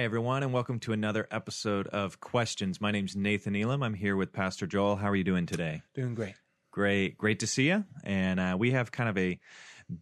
Hi, everyone, and welcome to another episode of Questions. My name's Nathan Elam. I'm here with Pastor Joel. How are you doing today? Doing great. Great. Great to see you. And uh, we have kind of a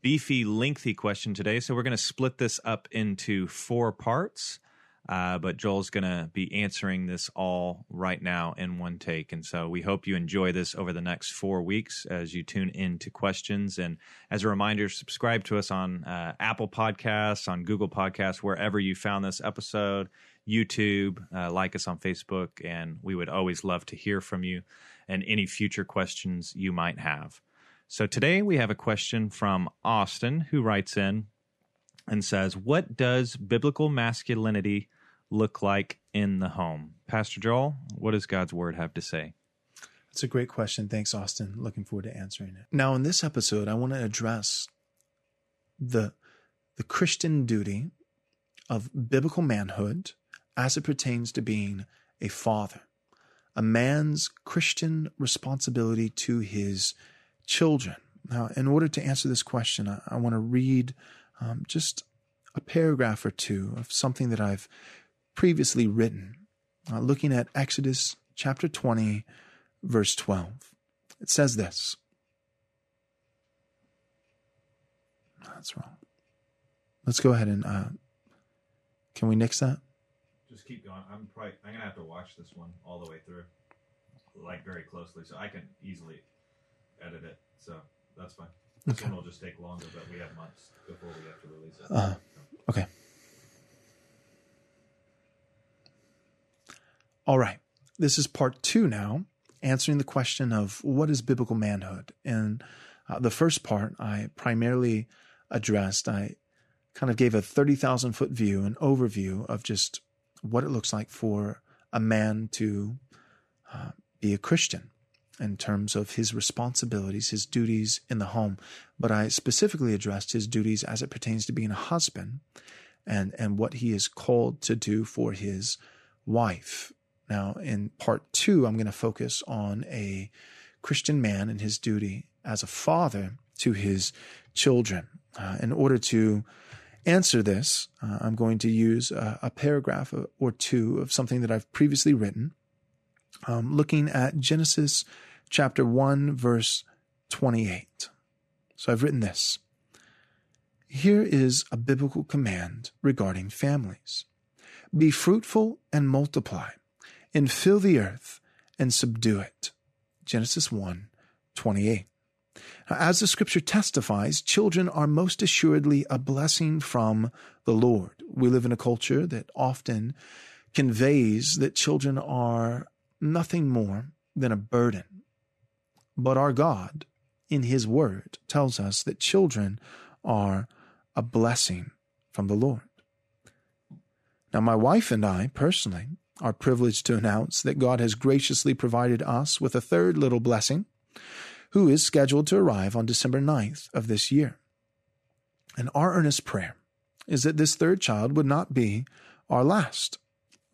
beefy, lengthy question today. So we're going to split this up into four parts. Uh, but Joel's going to be answering this all right now in one take. And so we hope you enjoy this over the next four weeks as you tune in to questions. And as a reminder, subscribe to us on uh, Apple Podcasts, on Google Podcasts, wherever you found this episode, YouTube, uh, like us on Facebook. And we would always love to hear from you and any future questions you might have. So today we have a question from Austin who writes in and says, What does biblical masculinity look like in the home? Pastor Joel, what does God's word have to say? That's a great question. Thanks, Austin. Looking forward to answering it. Now, in this episode, I want to address the, the Christian duty of biblical manhood as it pertains to being a father, a man's Christian responsibility to his children. Now, in order to answer this question, I, I want to read um, just a paragraph or two of something that I've previously written, uh, looking at Exodus chapter 20, verse 12. It says this. That's wrong. Let's go ahead and uh, can we nix that? Just keep going. I'm probably I'm gonna have to watch this one all the way through, like very closely, so I can easily edit it. So that's fine. This Okay. one will just take longer, but we have months before we have to release it. Uh, okay. All right. This is part two now, answering the question of what is biblical manhood. And uh, the first part I primarily addressed, I kind of gave a 30,000 foot view, an overview of just what it looks like for a man to uh, be a Christian in terms of his responsibilities, his duties in the home. But I specifically addressed his duties as it pertains to being a husband and, and what he is called to do for his wife. Now, in part two, I'm going to focus on a Christian man and his duty as a father to his children. Uh, in order to answer this, uh, I'm going to use a, a paragraph or two of something that I've previously written, um, looking at Genesis chapter 1, verse 28. So I've written this. Here is a biblical command regarding families Be fruitful and multiply, and fill the earth and subdue it. Genesis 1 28. As the scripture testifies, children are most assuredly a blessing from the Lord. We live in a culture that often conveys that children are nothing more than a burden. But our God, in His Word, tells us that children are a blessing from the Lord. Now, my wife and I, personally, are privileged to announce that God has graciously provided us with a third little blessing who is scheduled to arrive on December 9th of this year. And our earnest prayer is that this third child would not be our last.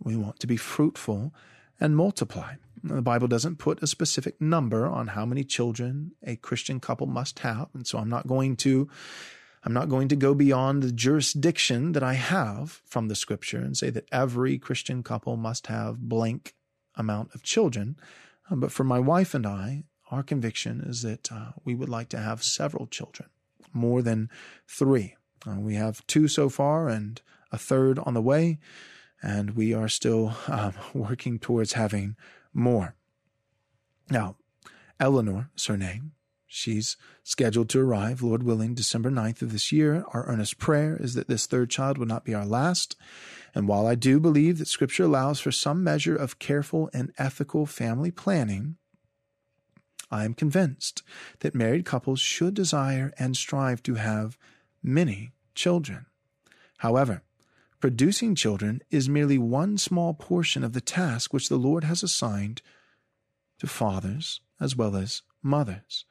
We want to be fruitful and multiply. The Bible doesn't put a specific number on how many children a Christian couple must have, and so I'm not going to I'm not going to go beyond the jurisdiction that I have from the scripture and say that every Christian couple must have blank amount of children. Uh, But for my wife and I, our conviction is that uh, we would like to have several children, more than three. Uh, we have two so far and a third on the way, and we are still um, working towards having more. Now, Eleanor is her name. She's scheduled to arrive, Lord willing, December 9th of this year. Our earnest prayer is that this third child would not be our last. And while I do believe that Scripture allows for some measure of careful and ethical family planning, I am convinced that married couples should desire and strive to have many children. However, producing children is merely one small portion of the task which the Lord has assigned to fathers as well as mothers.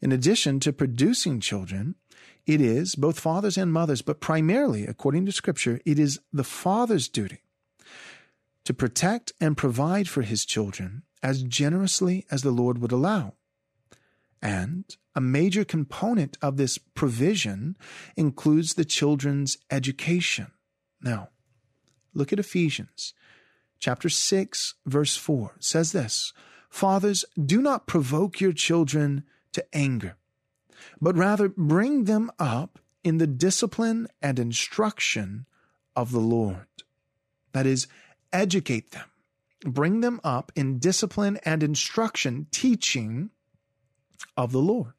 In addition to producing children, it is both fathers and mothers, but primarily, according to Scripture, it is the father's duty to protect and provide for his children as generously as the Lord would allow. And a major component of this provision includes the children's education. Now, Look at Ephesians chapter 6, verse 4 says this Fathers, do not provoke your children to anger, but rather bring them up in the discipline and instruction of the Lord. That is, educate them, bring them up in discipline and instruction, teaching of the Lord.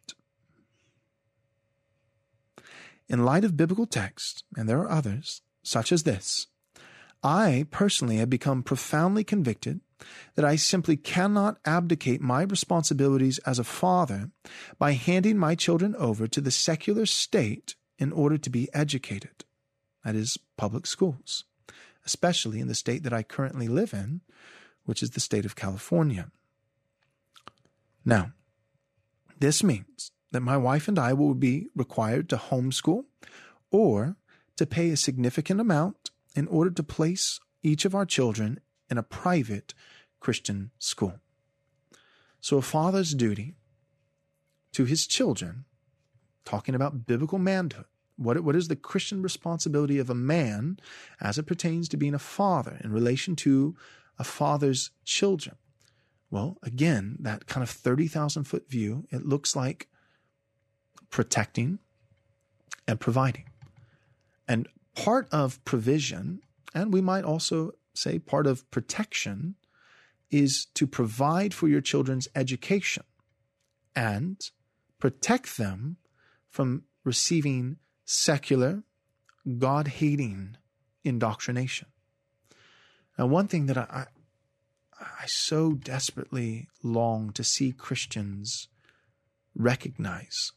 In light of biblical texts, and there are others, such as this, I personally have become profoundly convicted that I simply cannot abdicate my responsibilities as a father by handing my children over to the secular state in order to be educated. That is, public schools, especially in the state that I currently live in, which is the state of California. Now, this means that my wife and I will be required to homeschool or to pay a significant amount in order to place each of our children in a private Christian school. So, a father's duty to his children, talking about biblical manhood, what, what is the Christian responsibility of a man as it pertains to being a father in relation to a father's children? Well, again, that kind of 30,000 foot view, it looks like protecting and providing. And part of provision, and we might also say part of protection, is to provide for your children's education and protect them from receiving secular, God hating indoctrination. Now, one thing that I, I so desperately long to see Christians recognize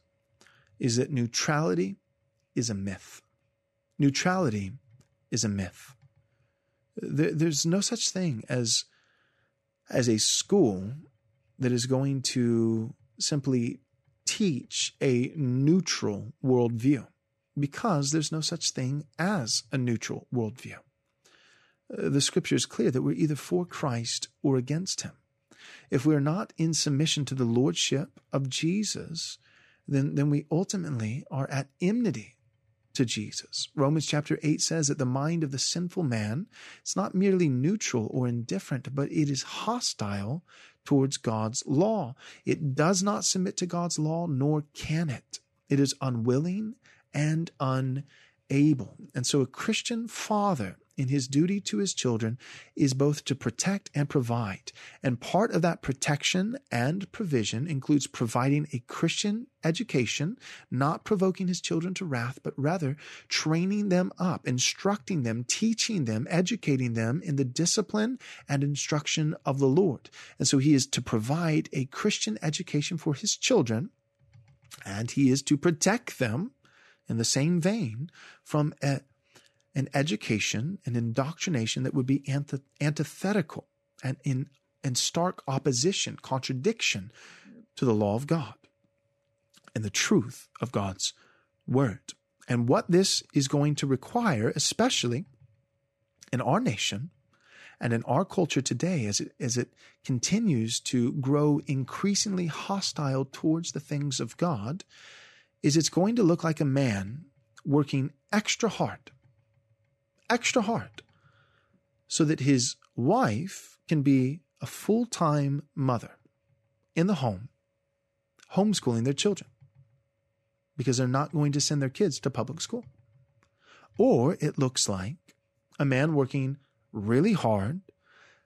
is that neutrality is a myth. Neutrality is a myth. There, there's no such thing as, as a school that is going to simply teach a neutral worldview because there's no such thing as a neutral worldview. Uh, the scripture is clear that we're either for Christ or against him. If we're not in submission to the lordship of Jesus, then, then we ultimately are at enmity to Jesus. Romans chapter 8 says that the mind of the sinful man is not merely neutral or indifferent, but it is hostile towards God's law. It does not submit to God's law, nor can it. It is unwilling and unable. And so a Christian father in his duty to his children is both to protect and provide. And part of that protection and provision includes providing a Christian education, not provoking his children to wrath, but rather training them up, instructing them, teaching them, educating them in the discipline and instruction of the Lord. And so he is to provide a Christian education for his children, and he is to protect them in the same vein from a an education, an indoctrination that would be antith- antithetical and in, in stark opposition, contradiction to the law of God and the truth of God's word. And what this is going to require, especially in our nation and in our culture today, as it, as it continues to grow increasingly hostile towards the things of God, is it's going to look like a man working extra hard extra hard so that his wife can be a full time mother in the home, homeschooling their children because they're not going to send their kids to public school. Or it looks like a man working really hard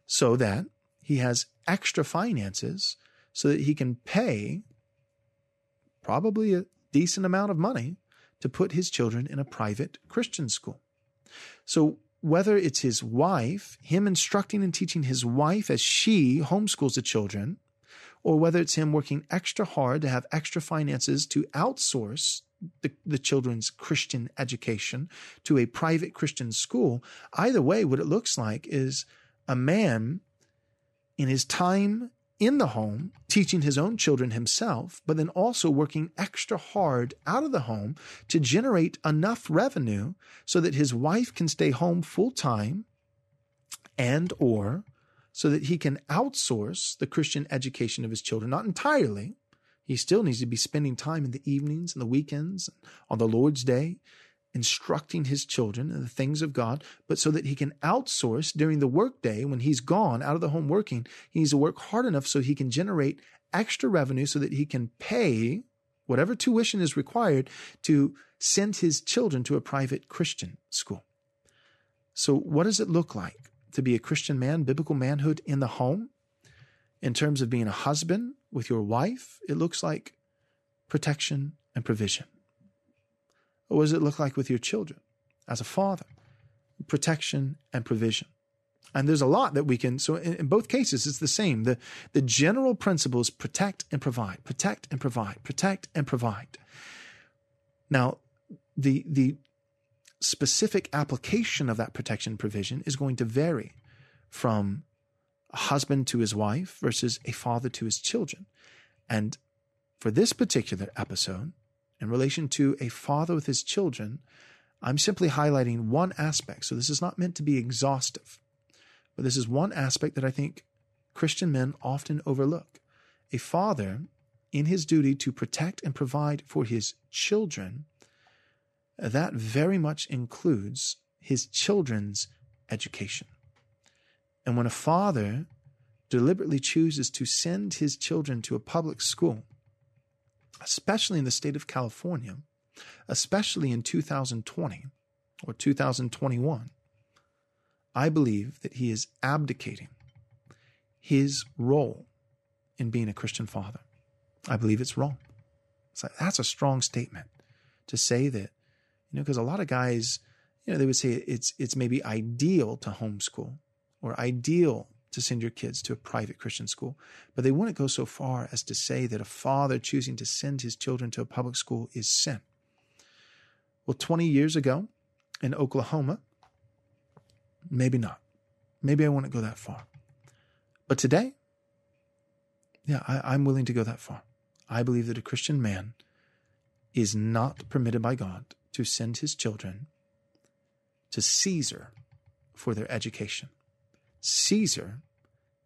so that he has extra finances so that he can pay probably a decent amount of money to put his children in a private Christian school. So whether it's his wife, him instructing and teaching his wife as she homeschools the children, or whether it's him working extra hard to have extra finances to outsource the, the children's Christian education to a private Christian school, either way, what it looks like is a man in his time in the home, teaching his own children himself, but then also working extra hard out of the home to generate enough revenue so that his wife can stay home full time and or so that he can outsource the Christian education of his children, not entirely. He still needs to be spending time in the evenings and the weekends on the Lord's day instructing his children in the things of God, but so that he can outsource during the workday when he's gone out of the home working. He needs to work hard enough so he can generate extra revenue so that he can pay whatever tuition is required to send his children to a private Christian school. So, what does it look like to be a Christian man, biblical manhood in the home? In terms of being a husband with your wife, it looks like protection and provision. What does it look like with your children as a father? Protection and provision. And there's a lot that we can, so in, in, both cases, it's the same. The, the general principles protect and provide, protect and provide, protect and provide. Now, the, the specific application of that protection provision is going to vary from a husband to his wife versus a father to his children. And for this particular episode, in relation to a father with his children, I'm simply highlighting one aspect. So this is not meant to be exhaustive, but this is one aspect that I think Christian men often overlook. A father, in his duty to protect and provide for his children, that very much includes his children's education. And when a father deliberately chooses to send his children to a public school, especially in the state of California, especially in 2020 or 2021, I believe that he is abdicating his role in being a Christian father. I believe it's wrong. Like, that's a strong statement to say that, you know, because a lot of guys, you know, they would say it's it's maybe ideal to homeschool or ideal to send your kids to a private Christian school, but they wouldn't go so far as to say that a father choosing to send his children to a public school is sin. Well, 20 years ago in Oklahoma, maybe not. Maybe I wouldn't go that far. But today, yeah, I, I'm willing to go that far. I believe that a Christian man is not permitted by God to send his children to Caesar for their education. Caesar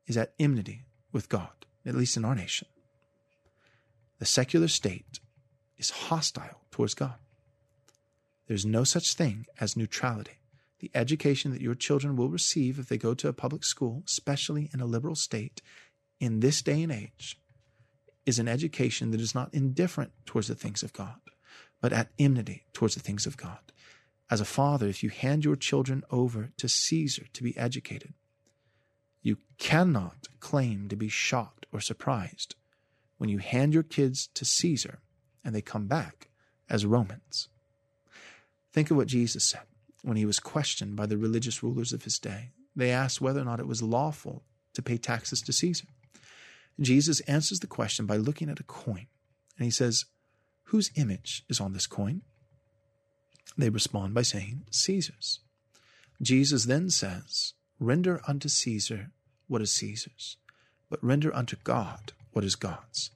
is at enmity with God, at least in our nation. The secular state is hostile towards God. There's no such thing as neutrality. The education that your children will receive if they go to a public school, especially in a liberal state, in this day and age, is an education that is not indifferent towards the things of God, but at enmity towards the things of God. As a father, if you hand your children over to Caesar to be educated, you cannot claim to be shocked or surprised when you hand your kids to Caesar and they come back as Romans. Think of what Jesus said when he was questioned by the religious rulers of his day. They asked whether or not it was lawful to pay taxes to Caesar. Jesus answers the question by looking at a coin, and he says, Whose image is on this coin? They respond by saying, Caesar's. Jesus then says, Render unto Caesar what is Caesar's, but render unto God what is God's.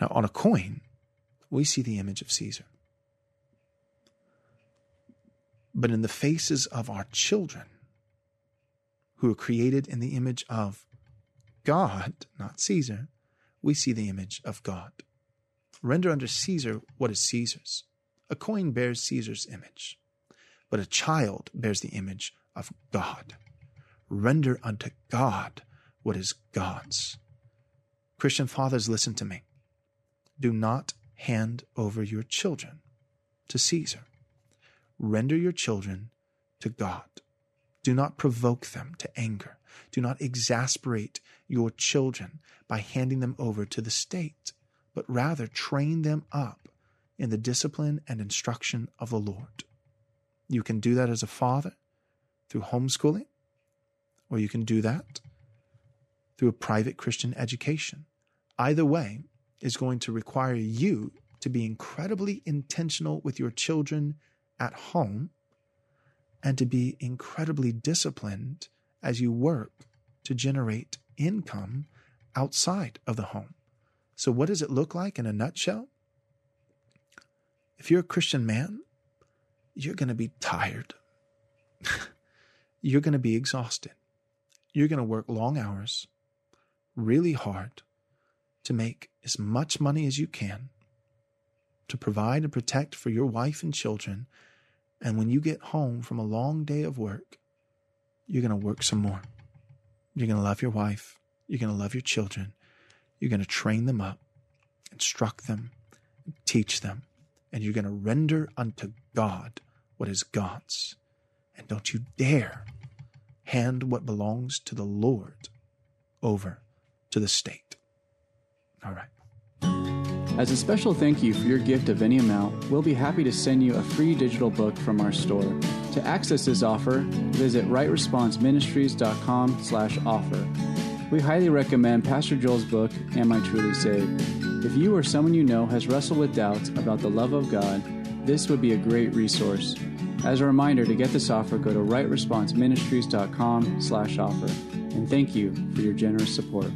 Now, on a coin, we see the image of Caesar. But in the faces of our children, who are created in the image of God, not Caesar, we see the image of God. Render unto Caesar what is Caesar's. A coin bears Caesar's image, but a child bears the image of God. Render unto God what is God's. Christian fathers, listen to me. Do not hand over your children to Caesar. Render your children to God. Do not provoke them to anger. Do not exasperate your children by handing them over to the state, but rather train them up in the discipline and instruction of the Lord. You can do that as a father through homeschooling, or you can do that through a private Christian education. Either way is going to require you to be incredibly intentional with your children at home and to be incredibly disciplined as you work to generate income outside of the home. So, what does it look like in a nutshell? If you're a Christian man, you're going to be tired. you're going to be exhausted. You're going to work long hours, really hard, to make as much money as you can, to provide and protect for your wife and children. And when you get home from a long day of work, you're going to work some more. You're going to love your wife. You're going to love your children. You're going to train them up, instruct them, teach them, and you're going to render unto God what is God's. And don't you dare hand what belongs to the Lord over to the state. All right. As a special thank you for your gift of any amount, we'll be happy to send you a free digital book from our store. To access this offer, visit rightresponseministries.com slash offer. We highly recommend Pastor Joel's book, Am I Truly Saved? If you or someone you know has wrestled with doubts about the love of God, this would be a great resource. As a reminder, to get this offer, go to rightresponseministries.com slash offer. And thank you for your generous support.